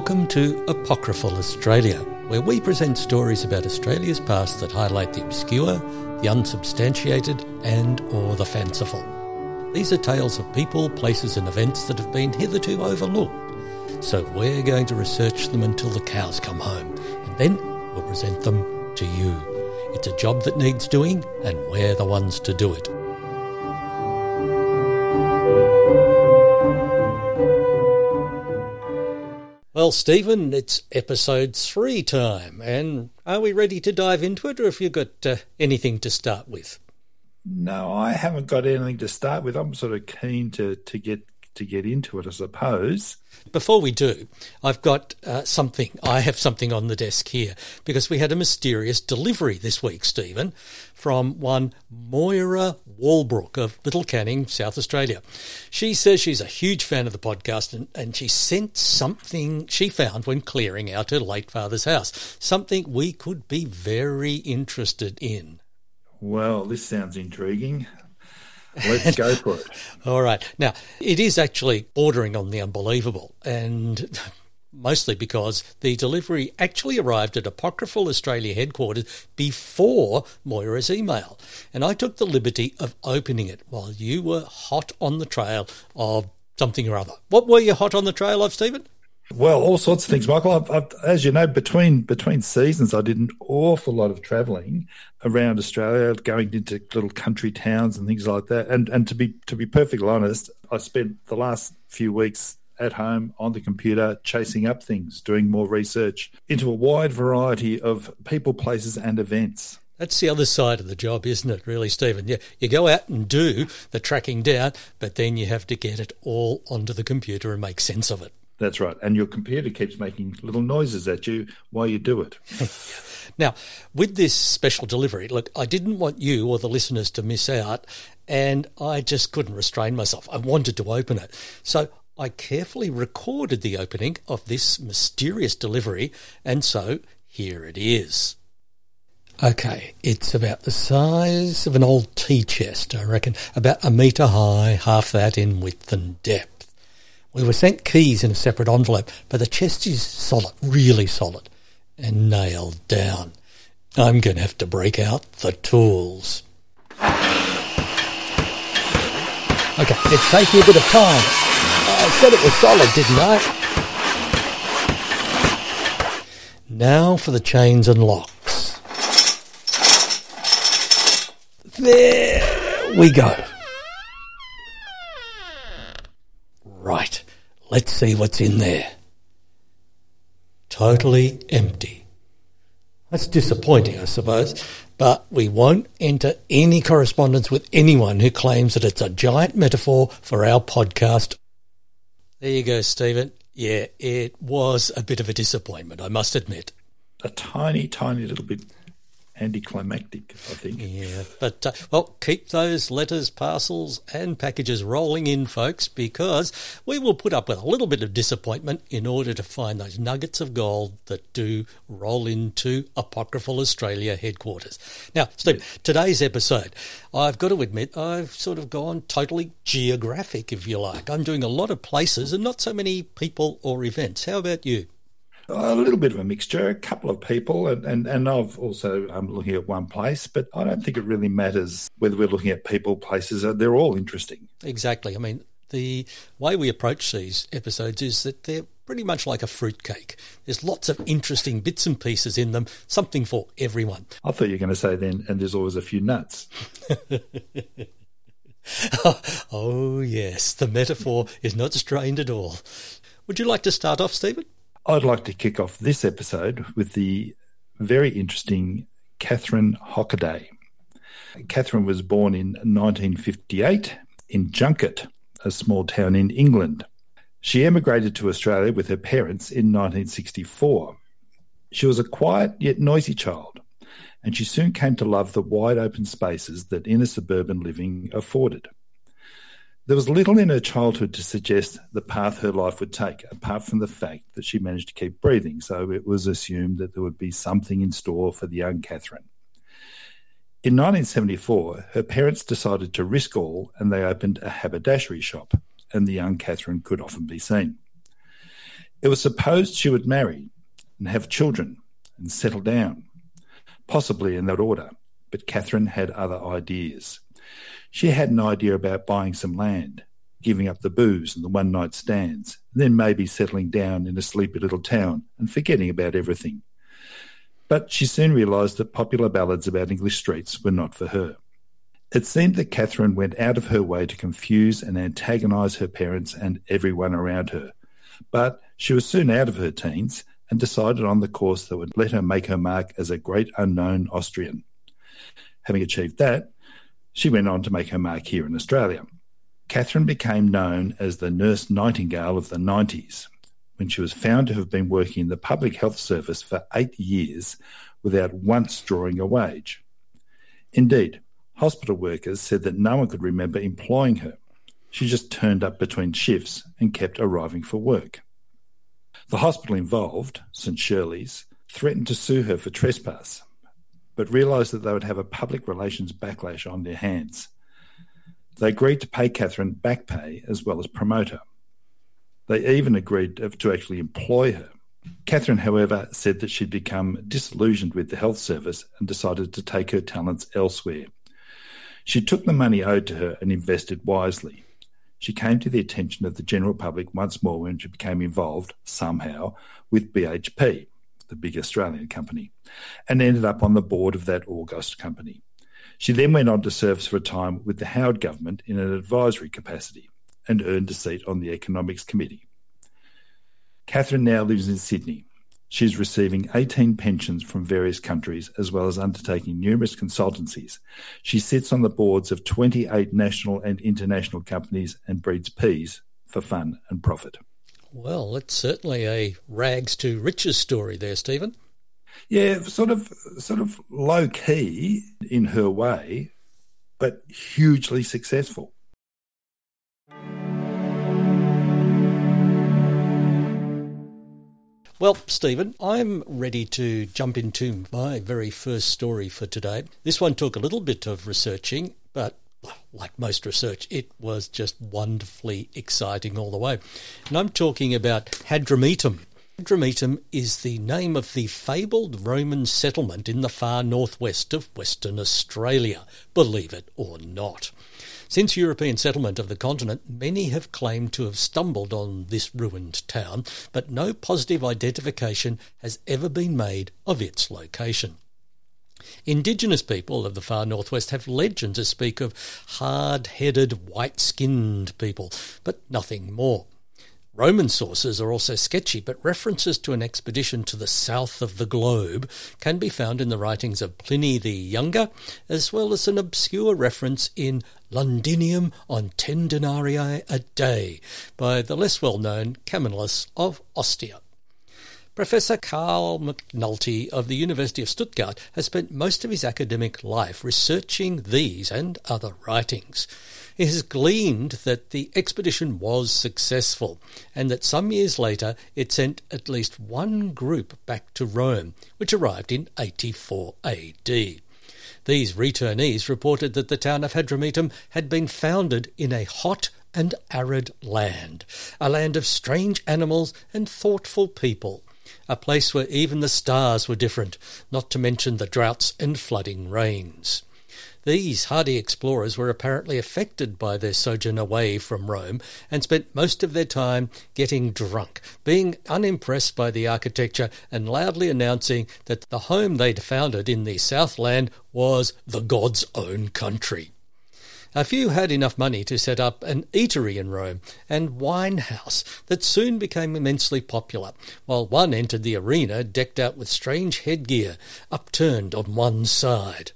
Welcome to Apocryphal Australia, where we present stories about Australia's past that highlight the obscure, the unsubstantiated, and or the fanciful. These are tales of people, places and events that have been hitherto overlooked. So we're going to research them until the cows come home, and then we'll present them to you. It's a job that needs doing, and we're the ones to do it. Well, Stephen, it's episode three time, and are we ready to dive into it, or have you got uh, anything to start with? No, I haven't got anything to start with. I'm sort of keen to, to get to get into it, I suppose. Before we do, I've got uh, something. I have something on the desk here because we had a mysterious delivery this week, Stephen, from one Moira Walbrook of Little Canning, South Australia. She says she's a huge fan of the podcast and, and she sent something she found when clearing out her late father's house, something we could be very interested in. Well, this sounds intriguing. Let's go for it. All right. Now, it is actually bordering on the unbelievable, and mostly because the delivery actually arrived at Apocryphal Australia headquarters before Moira's email. And I took the liberty of opening it while you were hot on the trail of something or other. What were you hot on the trail of, Stephen? Well, all sorts of things, Michael. I've, I've, as you know, between between seasons, I did an awful lot of travelling around Australia, going into little country towns and things like that. And and to be to be perfectly honest, I spent the last few weeks at home on the computer chasing up things, doing more research into a wide variety of people, places, and events. That's the other side of the job, isn't it, really, Stephen? You, you go out and do the tracking down, but then you have to get it all onto the computer and make sense of it. That's right. And your computer keeps making little noises at you while you do it. now, with this special delivery, look, I didn't want you or the listeners to miss out, and I just couldn't restrain myself. I wanted to open it. So I carefully recorded the opening of this mysterious delivery, and so here it is. Okay, it's about the size of an old tea chest, I reckon, about a metre high, half that in width and depth. We were sent keys in a separate envelope, but the chest is solid, really solid, and nailed down. I'm going to have to break out the tools. Okay, it's taking a bit of time. I said it was solid, didn't I? Now for the chains and locks. There we go. Let's see what's in there. Totally empty. That's disappointing, I suppose, but we won't enter any correspondence with anyone who claims that it's a giant metaphor for our podcast. There you go, Stephen. Yeah, it was a bit of a disappointment, I must admit. A tiny, tiny little bit anticlimactic, I think. Yeah, but uh, well, keep those letters, parcels, and packages rolling in, folks, because we will put up with a little bit of disappointment in order to find those nuggets of gold that do roll into Apocryphal Australia headquarters. Now, Steve, today's episode, I've got to admit, I've sort of gone totally geographic, if you like. I'm doing a lot of places and not so many people or events. How about you? A little bit of a mixture, a couple of people, and, and, and I've also I'm um, looking at one place, but I don't think it really matters whether we're looking at people, places. Uh, they're all interesting. Exactly. I mean, the way we approach these episodes is that they're pretty much like a fruitcake. There's lots of interesting bits and pieces in them, something for everyone. I thought you were going to say then, and there's always a few nuts. oh, yes, the metaphor is not strained at all. Would you like to start off, Stephen? I'd like to kick off this episode with the very interesting Katherine Hockaday. Katherine was born in 1958 in Junket, a small town in England. She emigrated to Australia with her parents in 1964. She was a quiet yet noisy child, and she soon came to love the wide open spaces that inner suburban living afforded. There was little in her childhood to suggest the path her life would take, apart from the fact that she managed to keep breathing, so it was assumed that there would be something in store for the young Katherine. In 1974, her parents decided to risk all and they opened a haberdashery shop, and the young Katherine could often be seen. It was supposed she would marry and have children and settle down, possibly in that order, but Katherine had other ideas. She had an idea about buying some land, giving up the booze and the one night stands, and then maybe settling down in a sleepy little town and forgetting about everything. But she soon realised that popular ballads about English streets were not for her. It seemed that Katherine went out of her way to confuse and antagonise her parents and everyone around her. But she was soon out of her teens and decided on the course that would let her make her mark as a great unknown Austrian. Having achieved that, she went on to make her mark here in Australia. Katherine became known as the Nurse Nightingale of the 90s when she was found to have been working in the public health service for eight years without once drawing a wage. Indeed, hospital workers said that no one could remember employing her. She just turned up between shifts and kept arriving for work. The hospital involved, St Shirley's, threatened to sue her for trespass, but realised that they would have a public relations backlash on their hands. They agreed to pay Katherine back pay as well as promote her. They even agreed to actually employ her. Katherine, however, said that she'd become disillusioned with the health service and decided to take her talents elsewhere. She took the money owed to her and invested wisely. She came to the attention of the general public once more when she became involved, somehow, with BHP, the big Australian company, and ended up on the board of that august company. She then went on to serve for a time with the Howard government in an advisory capacity and earned a seat on the Economics Committee. Katherine now lives in Sydney. She's receiving 18 pensions from various countries as well as undertaking numerous consultancies. She sits on the boards of 28 national and international companies and breeds peas for fun and profit. Well, it's certainly a rags to riches story there, Stephen. Yeah, sort of, sort of low key in her way, but hugely successful. Well, Stephen, I'm ready to jump into my very first story for today. This one took a little bit of researching, but like most research, it was just wonderfully exciting all the way. And I'm talking about Hadrumetum. Hadrumetum is the name of the fabled Roman settlement in the far northwest of Western Australia, believe it or not. Since European settlement of the continent, many have claimed to have stumbled on this ruined town, but no positive identification has ever been made of its location. Indigenous people of the far northwest have legends that speak of hard headed, white skinned people, but nothing more. Roman sources are also sketchy, but references to an expedition to the south of the globe can be found in the writings of Pliny the Younger, as well as an obscure reference in Londinium on ten denarii a day by the less well known Camillus of Ostia. Professor Karl McNulty of the University of Stuttgart has spent most of his academic life researching these and other writings. He has gleaned that the expedition was successful and that some years later it sent at least one group back to Rome, which arrived in 84 AD. These returnees reported that the town of Hadrumetum had been founded in a hot and arid land, a land of strange animals and thoughtful people, a place where even the stars were different, not to mention the droughts and flooding rains. These hardy explorers were apparently affected by their sojourn away from Rome and spent most of their time getting drunk, being unimpressed by the architecture and loudly announcing that the home they'd founded in the Southland was the God's own country. A few had enough money to set up an eatery in Rome and wine house that soon became immensely popular, while one entered the arena decked out with strange headgear, upturned on one side.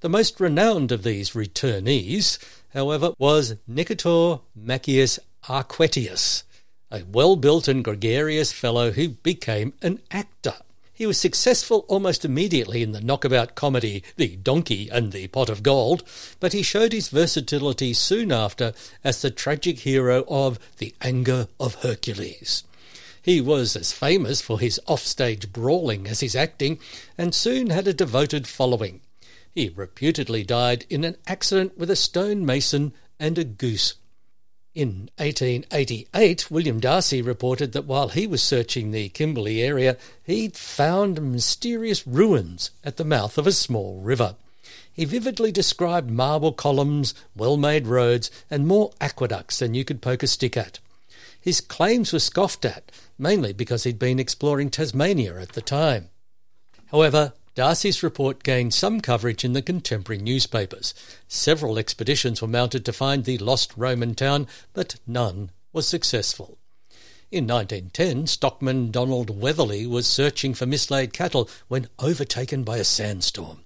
The most renowned of these returnees, however, was Nicator Macius Arquetius, a well built and gregarious fellow who became an actor. He was successful almost immediately in the knockabout comedy The Donkey and the Pot of Gold, but he showed his versatility soon after as the tragic hero of The Anger of Hercules. He was as famous for his offstage brawling as his acting, and soon had a devoted following. He reputedly died in an accident with a stonemason and a goose. In 1888, William Darcy reported that while he was searching the Kimberley area, he'd found mysterious ruins at the mouth of a small river. He vividly described marble columns, well made roads, and more aqueducts than you could poke a stick at. His claims were scoffed at, mainly because he'd been exploring Tasmania at the time. However, Darcy's report gained some coverage in the contemporary newspapers. Several expeditions were mounted to find the lost Roman town, but none was successful. In 1910, stockman Donald Weatherly was searching for mislaid cattle when overtaken by a sandstorm.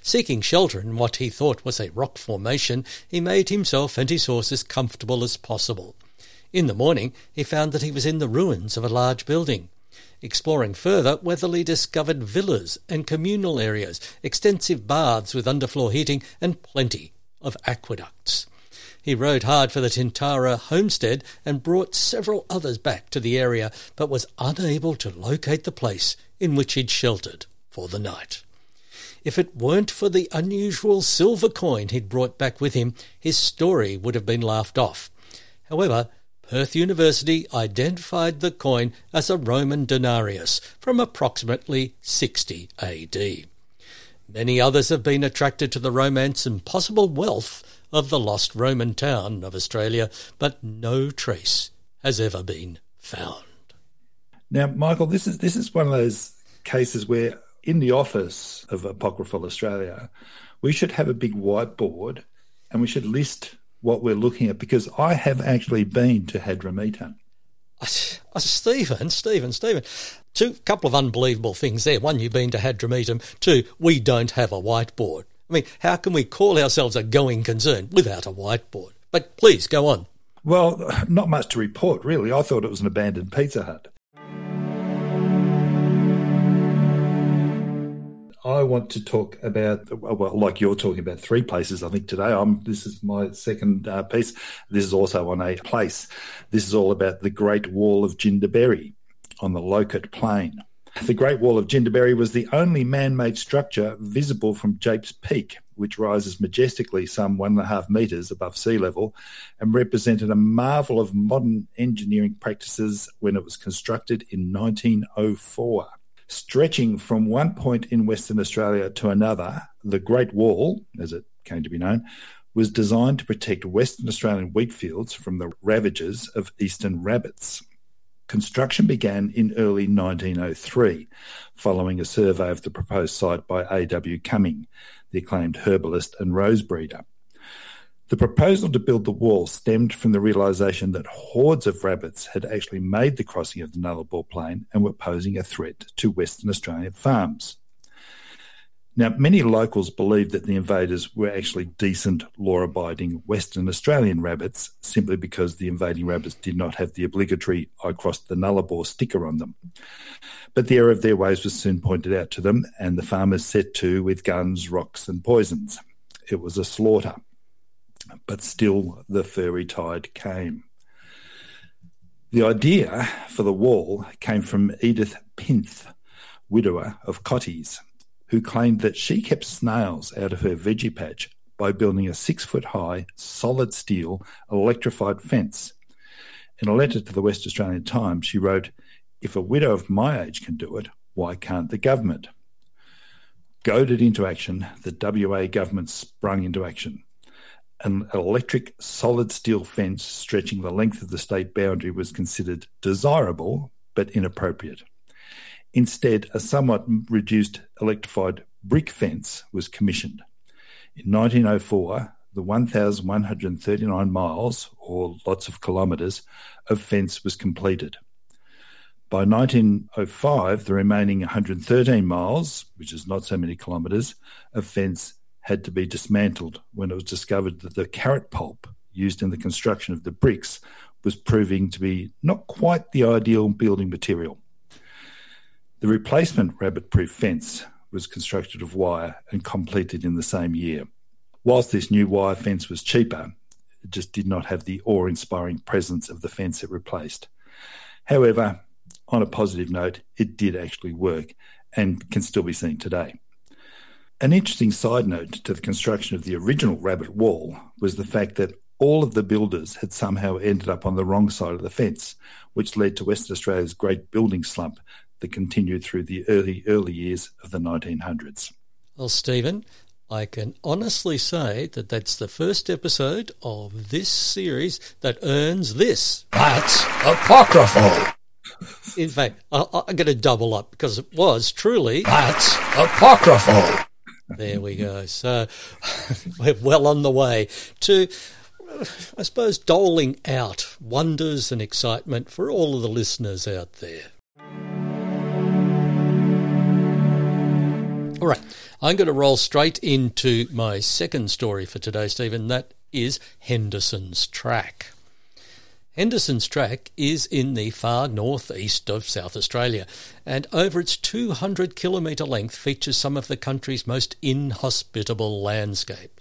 Seeking shelter in what he thought was a rock formation, he made himself and his horses comfortable as possible. In the morning, he found that he was in the ruins of a large building. Exploring further, Weatherly discovered villas and communal areas, extensive baths with underfloor heating, and plenty of aqueducts. He rode hard for the Tintara homestead and brought several others back to the area, but was unable to locate the place in which he'd sheltered for the night. If it weren't for the unusual silver coin he'd brought back with him, his story would have been laughed off. However, Perth University identified the coin as a Roman denarius from approximately 60 AD. Many others have been attracted to the romance and possible wealth of the lost Roman town of Australia, but no trace has ever been found. Now, Michael, this is this is one of those cases where in the office of Apocryphal Australia, we should have a big whiteboard and we should list what we're looking at because I have actually been to Hadrumetum. Uh, Stephen, Stephen, Stephen. Two couple of unbelievable things there. One, you've been to Hadrumetum. Two, we don't have a whiteboard. I mean, how can we call ourselves a going concern without a whiteboard? But please go on. Well, not much to report, really. I thought it was an abandoned Pizza Hut. I want to talk about, well, like you're talking about three places, I think today. I'm, this is my second uh, piece. This is also on a place. This is all about the Great Wall of Jindaberri on the Locust Plain. The Great Wall of Jindaberri was the only man made structure visible from Japes Peak, which rises majestically some one and a half metres above sea level and represented a marvel of modern engineering practices when it was constructed in 1904. Stretching from one point in Western Australia to another, the Great Wall, as it came to be known, was designed to protect Western Australian wheat fields from the ravages of eastern rabbits. Construction began in early 1903, following a survey of the proposed site by A.W. Cumming, the acclaimed herbalist and rose breeder. The proposal to build the wall stemmed from the realisation that hordes of rabbits had actually made the crossing of the Nullarbor Plain and were posing a threat to Western Australian farms. Now, many locals believed that the invaders were actually decent, law abiding Western Australian rabbits simply because the invading rabbits did not have the obligatory I crossed the Nullarbor sticker on them. But the error of their ways was soon pointed out to them, and the farmers set to with guns, rocks, and poisons. It was a slaughter but still the furry tide came. The idea for the wall came from Edith Pinth, widower of Cotties, who claimed that she kept snails out of her veggie patch by building a six foot high, solid steel, electrified fence. In a letter to the West Australian Times, she wrote, If a widow of my age can do it, why can't the government? Goaded into action, the WA government sprung into action. An electric solid steel fence stretching the length of the state boundary was considered desirable but inappropriate. Instead, a somewhat reduced electrified brick fence was commissioned. In 1904, the 1,139 miles, or lots of kilometres, of fence was completed. By 1905, the remaining 113 miles, which is not so many kilometres, of fence had to be dismantled when it was discovered that the carrot pulp used in the construction of the bricks was proving to be not quite the ideal building material. The replacement rabbit proof fence was constructed of wire and completed in the same year. Whilst this new wire fence was cheaper, it just did not have the awe inspiring presence of the fence it replaced. However, on a positive note, it did actually work and can still be seen today. An interesting side note to the construction of the original rabbit wall was the fact that all of the builders had somehow ended up on the wrong side of the fence, which led to Western Australia's great building slump that continued through the early, early years of the 1900s. Well, Stephen, I can honestly say that that's the first episode of this series that earns this. That's apocryphal. In fact, I, am going to double up because it was truly. That's apocryphal. There we go. So we're well on the way to, I suppose, doling out wonders and excitement for all of the listeners out there. All right, I'm going to roll straight into my second story for today, Stephen. That is Henderson's Track. Henderson's Track is in the far northeast of South Australia, and over its 200 kilometre length features some of the country's most inhospitable landscape.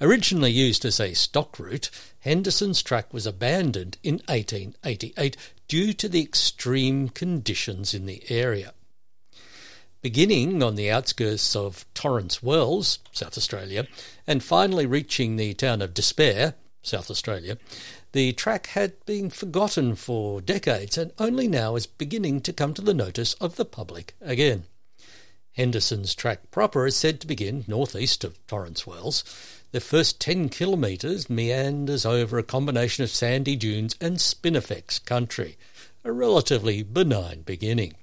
Originally used as a stock route, Henderson's Track was abandoned in 1888 due to the extreme conditions in the area. Beginning on the outskirts of Torrens Wells, South Australia, and finally reaching the town of Despair, South Australia, the track had been forgotten for decades and only now is beginning to come to the notice of the public again. Henderson's track proper is said to begin northeast of Torrens Wells. The first 10 kilometres meanders over a combination of sandy dunes and spinifex country, a relatively benign beginning.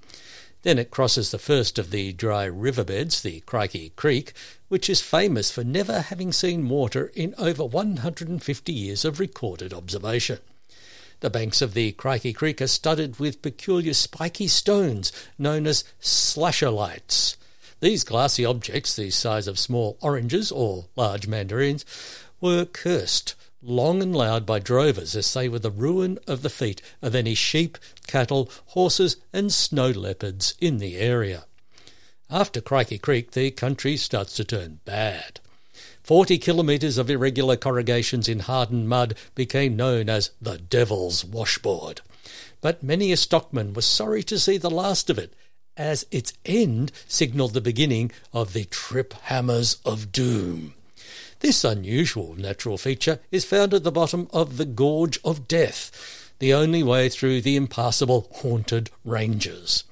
Then it crosses the first of the dry riverbeds, the Crikey Creek, which is famous for never having seen water in over 150 years of recorded observation. The banks of the Crikey Creek are studded with peculiar spiky stones known as slasholites. These glassy objects, the size of small oranges or large mandarins, were cursed long and loud by drovers as they were the ruin of the feet of any sheep, cattle, horses, and snow leopards in the area. After Crikey Creek, the country starts to turn bad. Forty kilometres of irregular corrugations in hardened mud became known as the Devil's Washboard. But many a stockman was sorry to see the last of it, as its end signalled the beginning of the trip hammers of doom. This unusual natural feature is found at the bottom of the Gorge of Death, the only way through the impassable haunted ranges.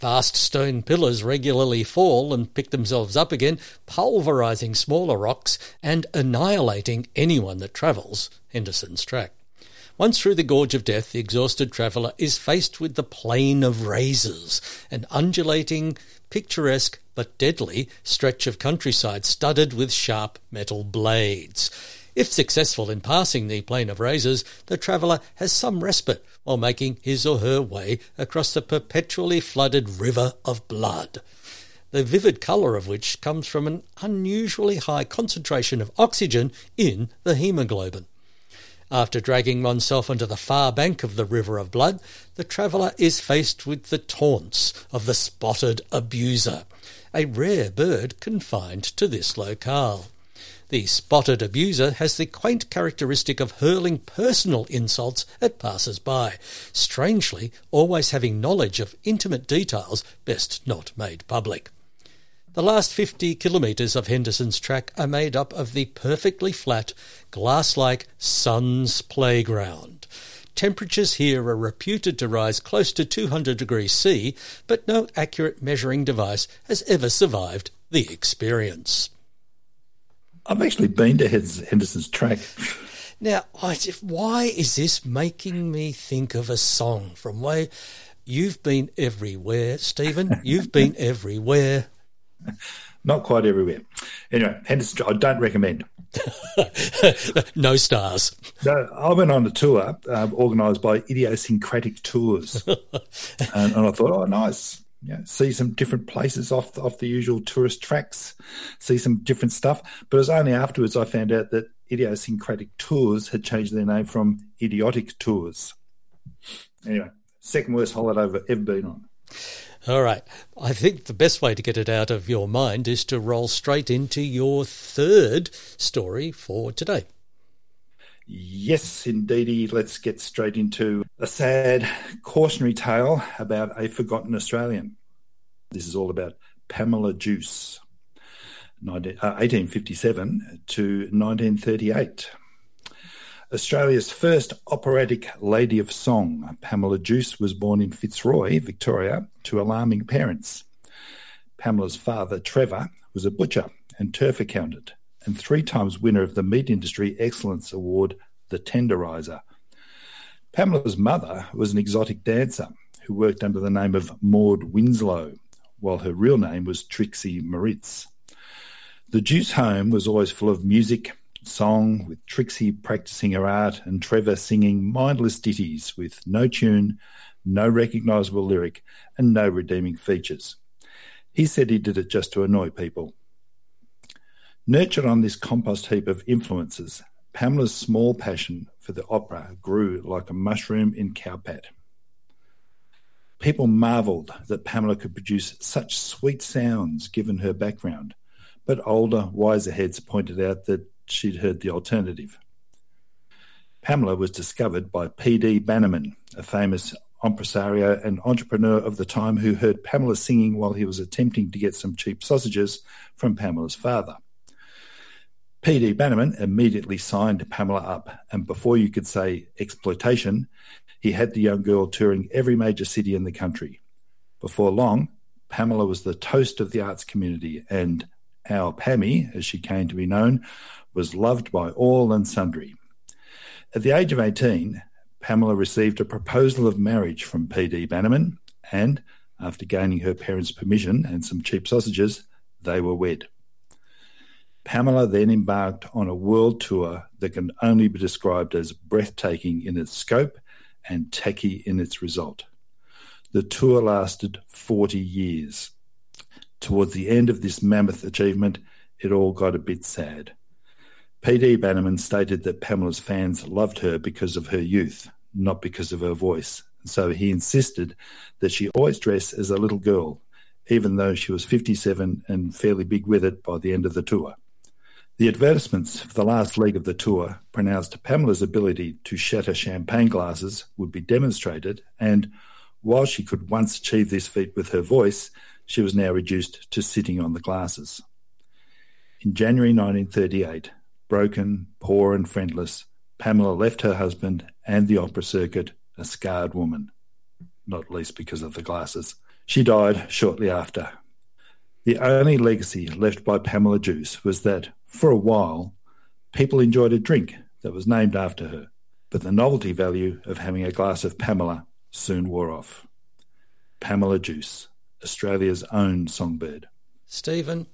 Vast stone pillars regularly fall and pick themselves up again, pulverizing smaller rocks and annihilating anyone that travels Henderson's track. Once through the Gorge of Death, the exhausted traveller is faced with the Plain of Razors, an undulating, picturesque, but deadly stretch of countryside studded with sharp metal blades. If successful in passing the Plain of Razors, the traveller has some respite while making his or her way across the perpetually flooded river of blood the vivid colour of which comes from an unusually high concentration of oxygen in the hemoglobin. After dragging oneself onto the far bank of the River of Blood, the traveller is faced with the taunts of the spotted abuser, a rare bird confined to this locale. The spotted abuser has the quaint characteristic of hurling personal insults at passers by, strangely always having knowledge of intimate details best not made public. The last 50 kilometres of Henderson's track are made up of the perfectly flat, glass like sun's playground. Temperatures here are reputed to rise close to 200 degrees C, but no accurate measuring device has ever survived the experience. I've actually been to Henderson's track. Now, why is this making me think of a song from way you've been everywhere, Stephen? You've been everywhere. Not quite everywhere. Anyway, Henderson, I don't recommend. no stars. No, I went on a tour uh, organised by Idiosyncratic Tours, and, and, I thought, oh, nice. Yeah, see some different places off off the usual tourist tracks, see some different stuff. But it was only afterwards I found out that Idiosyncratic Tours had changed their name from Idiotic Tours. Anyway, second worst holiday I've ever been on. All right. I think the best way to get it out of your mind is to roll straight into your third story for today. Yes, indeedy. Let's get straight into a sad cautionary tale about a forgotten Australian. This is all about Pamela Juice, 1857 uh, to 1938. Australia's first operatic Lady of Song, Pamela Juice, was born in Fitzroy, Victoria, to alarming parents. Pamela's father, Trevor, was a butcher and turf accountant, and three times winner of the Meat Industry Excellence Award, the Tenderizer. Pamela's mother was an exotic dancer who worked under the name of Maud Winslow, while her real name was Trixie Moritz. The Juice home was always full of music, song, with Trixie practicing her art and Trevor singing mindless ditties with no tune, no recognisable lyric, and no redeeming features. He said he did it just to annoy people. Nurtured on this compost heap of influences, Pamela's small passion for the opera grew like a mushroom in cowpat. People marvelled that Pamela could produce such sweet sounds given her background, but older, wiser heads pointed out that she'd heard the alternative. Pamela was discovered by P.D. Bannerman, a famous impresario and entrepreneur of the time who heard Pamela singing while he was attempting to get some cheap sausages from Pamela's father. P.D. Bannerman immediately signed Pamela up, and before you could say exploitation, he had the young girl touring every major city in the country. Before long, Pamela was the toast of the arts community, and our Pammy, as she came to be known, was loved by all and sundry. At the age of 18, Pamela received a proposal of marriage from P.D. Bannerman, and after gaining her parents' permission and some cheap sausages, they were wed. Pamela then embarked on a world tour that can only be described as breathtaking in its scope and tacky in its result. The tour lasted 40 years. Towards the end of this mammoth achievement, it all got a bit sad. P.D. Bannerman stated that Pamela's fans loved her because of her youth, not because of her voice. So he insisted that she always dress as a little girl, even though she was 57 and fairly big with it by the end of the tour. The advertisements for the last leg of the tour pronounced Pamela's ability to shatter champagne glasses would be demonstrated, and while she could once achieve this feat with her voice, she was now reduced to sitting on the glasses. In January 1938, broken, poor, and friendless, Pamela left her husband and the opera circuit a scarred woman, not least because of the glasses. She died shortly after. The only legacy left by Pamela Juice was that for a while, people enjoyed a drink that was named after her, but the novelty value of having a glass of Pamela soon wore off. Pamela Juice, Australia's own songbird. Stephen,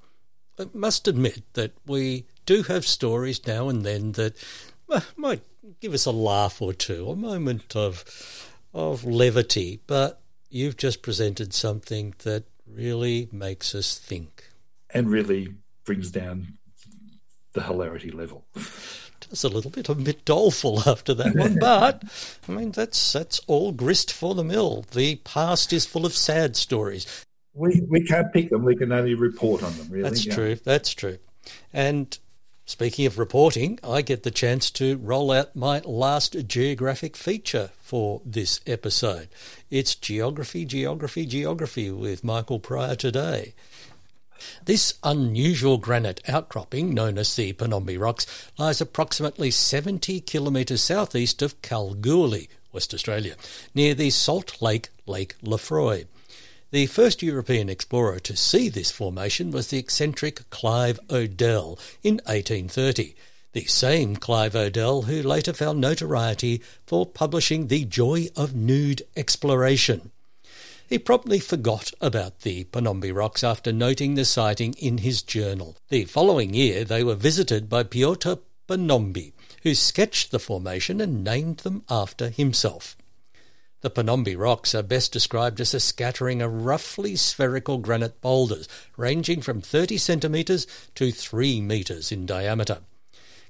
I must admit that we do have stories now and then that uh, might give us a laugh or two, a moment of of levity, but you've just presented something that really makes us think. And really brings down the hilarity level. Just a little bit, a bit doleful after that one, but I mean that's that's all grist for the mill. The past is full of sad stories. We we can't pick them. We can only report on them. Really, that's yeah. true. That's true. And speaking of reporting, I get the chance to roll out my last geographic feature for this episode. It's geography, geography, geography with Michael Pryor today. This unusual granite outcropping, known as the Panombi Rocks, lies approximately 70 kilometres southeast of Kalgoorlie, West Australia, near the Salt Lake Lake Lefroy. The first European explorer to see this formation was the eccentric Clive Odell in 1830, the same Clive Odell who later found notoriety for publishing The Joy of Nude Exploration. He promptly forgot about the Panombi rocks after noting the sighting in his journal. The following year, they were visited by Pyotr Panombi, who sketched the formation and named them after himself. The Panombi rocks are best described as a scattering of roughly spherical granite boulders, ranging from 30 centimetres to 3 metres in diameter.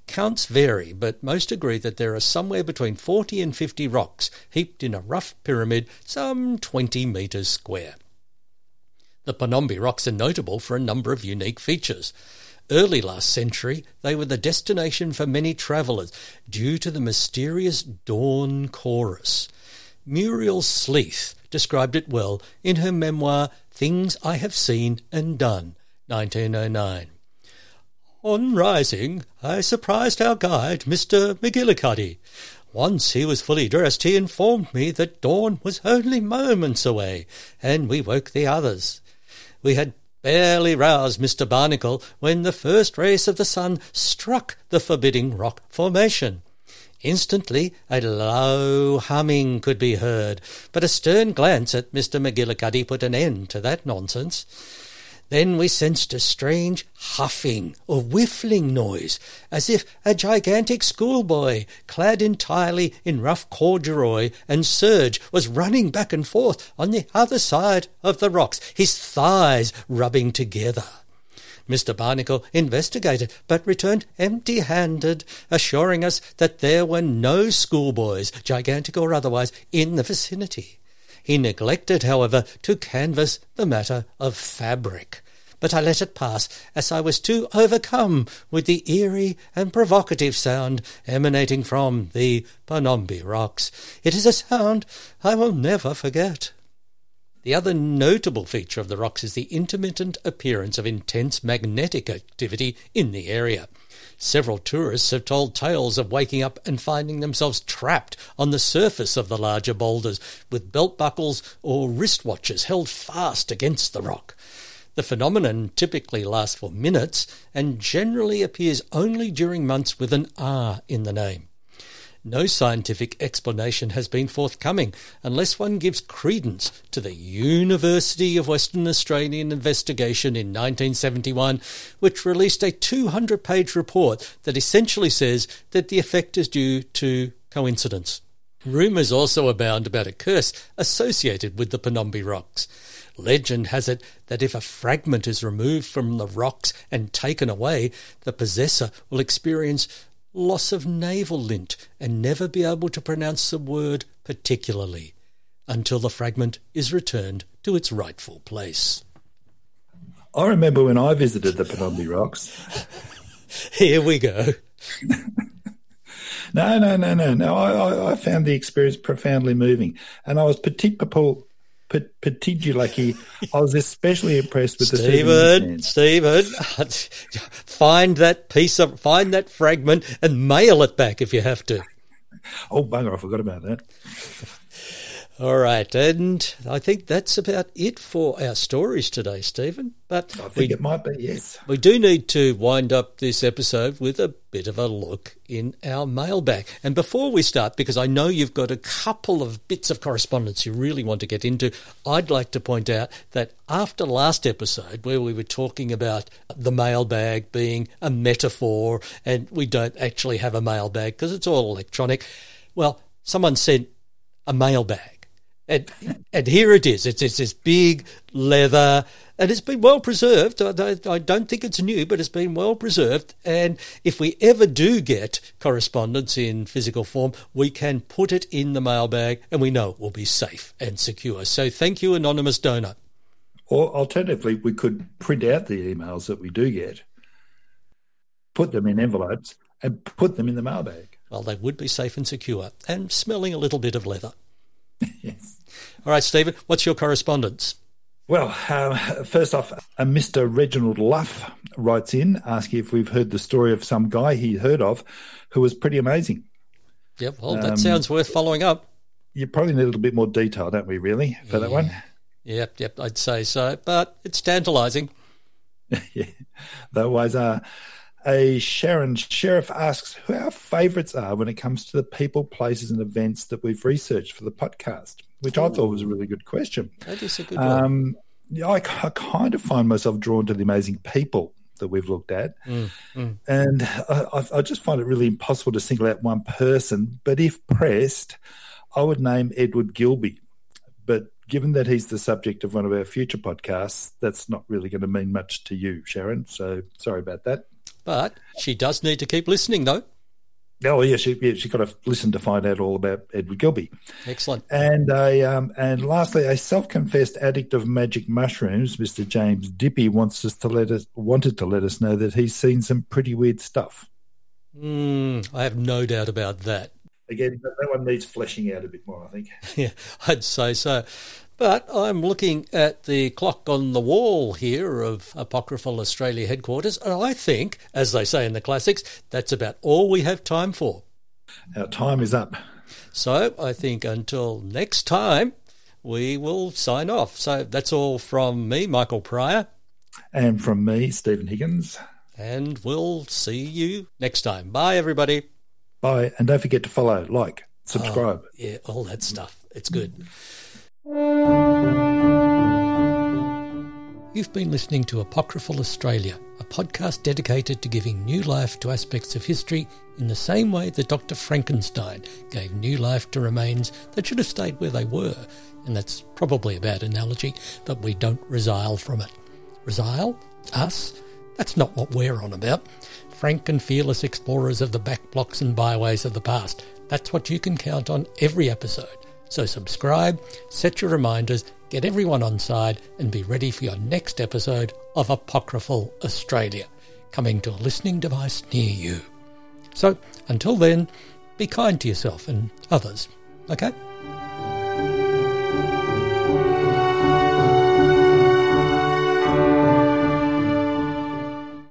Counts vary, but most agree that there are somewhere between 40 and 50 rocks heaped in a rough pyramid some 20 metres square. The Panombi rocks are notable for a number of unique features. Early last century, they were the destination for many travellers due to the mysterious dawn chorus. Muriel Sleeth described it well in her memoir Things I Have Seen and Done, 1909. On rising, I surprised our guide, Mr. McGillicuddy. Once he was fully dressed, he informed me that dawn was only moments away, and we woke the others. We had barely roused Mr. Barnacle when the first rays of the sun struck the forbidding rock formation. Instantly a low humming could be heard, but a stern glance at Mr. McGillicuddy put an end to that nonsense. Then we sensed a strange huffing or whiffling noise, as if a gigantic schoolboy, clad entirely in rough corduroy and serge, was running back and forth on the other side of the rocks, his thighs rubbing together. Mr. Barnacle investigated, but returned empty handed, assuring us that there were no schoolboys, gigantic or otherwise, in the vicinity. He neglected, however, to canvass the matter of fabric. But I let it pass, as I was too overcome with the eerie and provocative sound emanating from the Panombi rocks. It is a sound I will never forget. The other notable feature of the rocks is the intermittent appearance of intense magnetic activity in the area. Several tourists have told tales of waking up and finding themselves trapped on the surface of the larger boulders, with belt buckles or wristwatches held fast against the rock. The phenomenon typically lasts for minutes and generally appears only during months with an R in the name. No scientific explanation has been forthcoming unless one gives credence to the University of Western Australian investigation in 1971, which released a 200 page report that essentially says that the effect is due to coincidence. Rumours also abound about a curse associated with the Panombi rocks. Legend has it that if a fragment is removed from the rocks and taken away, the possessor will experience loss of navel lint and never be able to pronounce the word particularly until the fragment is returned to its rightful place. I remember when I visited the Panombi Rocks. Here we go. no, no, no, no, no. I, I, found the experience profoundly moving, and I was petit particularly, I was especially impressed with the Stephen. Stephen, find that piece of, find that fragment and mail it back if you have to. Oh bugger! I forgot about that. All right, and I think that's about it for our stories today, Stephen. But I think we, it might be, yes. We do need to wind up this episode with a bit of a look in our mailbag. And before we start, because I know you've got a couple of bits of correspondence you really want to get into, I'd like to point out that after last episode, where we were talking about the mailbag being a metaphor and we don't actually have a mailbag because it's all electronic, well, someone sent a mailbag and, and here it is. It's, it's this big leather, and it's been well preserved. I, I don't think it's new, but it's been well preserved. And if we ever do get correspondence in physical form, we can put it in the mailbag, and we know it will be safe and secure. So thank you, anonymous donor. Or alternatively, we could print out the emails that we do get, put them in envelopes, and put them in the mailbag. Well, they would be safe and secure, and smelling a little bit of leather. yes. All right, Stephen, what's your correspondence? Well, um, first off, uh, Mr. Reginald Luff writes in asking if we've heard the story of some guy he heard of who was pretty amazing. Yep, well, that um, sounds worth following up. You probably need a little bit more detail, don't we, really, for yeah. that one? Yep, yep, I'd say so, but it's tantalising. yeah, that was uh, a Sharon Sheriff asks who our favourites are when it comes to the people, places, and events that we've researched for the podcast, which Ooh. I thought was a really good question. That is a good one. Um, yeah, I, I, kind of find myself drawn to the amazing people that we've looked at, mm, mm. and I, I just find it really impossible to single out one person. But if pressed, I would name Edward Gilby. But given that he's the subject of one of our future podcasts, that's not really going to mean much to you, Sharon. So sorry about that. But she does need to keep listening, though. Oh yeah, she yeah, she got to listen to find out all about Edward Gilby. Excellent. And a um, and lastly, a self-confessed addict of magic mushrooms, Mr. James Dippy, wants us to let us wanted to let us know that he's seen some pretty weird stuff. Mm, I have no doubt about that. Again, that one needs fleshing out a bit more, I think. Yeah, I'd say so. But I'm looking at the clock on the wall here of Apocryphal Australia headquarters, and I think, as they say in the classics, that's about all we have time for. Our time is up. So I think until next time, we will sign off. So that's all from me, Michael Pryor. And from me, Stephen Higgins. And we'll see you next time. Bye, everybody. Bye. And don't forget to follow, like, subscribe. Oh, yeah, all that stuff. It's good. You've been listening to Apocryphal Australia, a podcast dedicated to giving new life to aspects of history in the same way that Dr. Frankenstein gave new life to remains that should have stayed where they were. And that's probably a bad analogy, but we don't resile from it. Resile? Us? That's not what we're on about. Frank and fearless explorers of the back blocks and byways of the past. That's what you can count on every episode. So subscribe, set your reminders, get everyone on side, and be ready for your next episode of Apocryphal Australia, coming to a listening device near you. So until then, be kind to yourself and others, okay?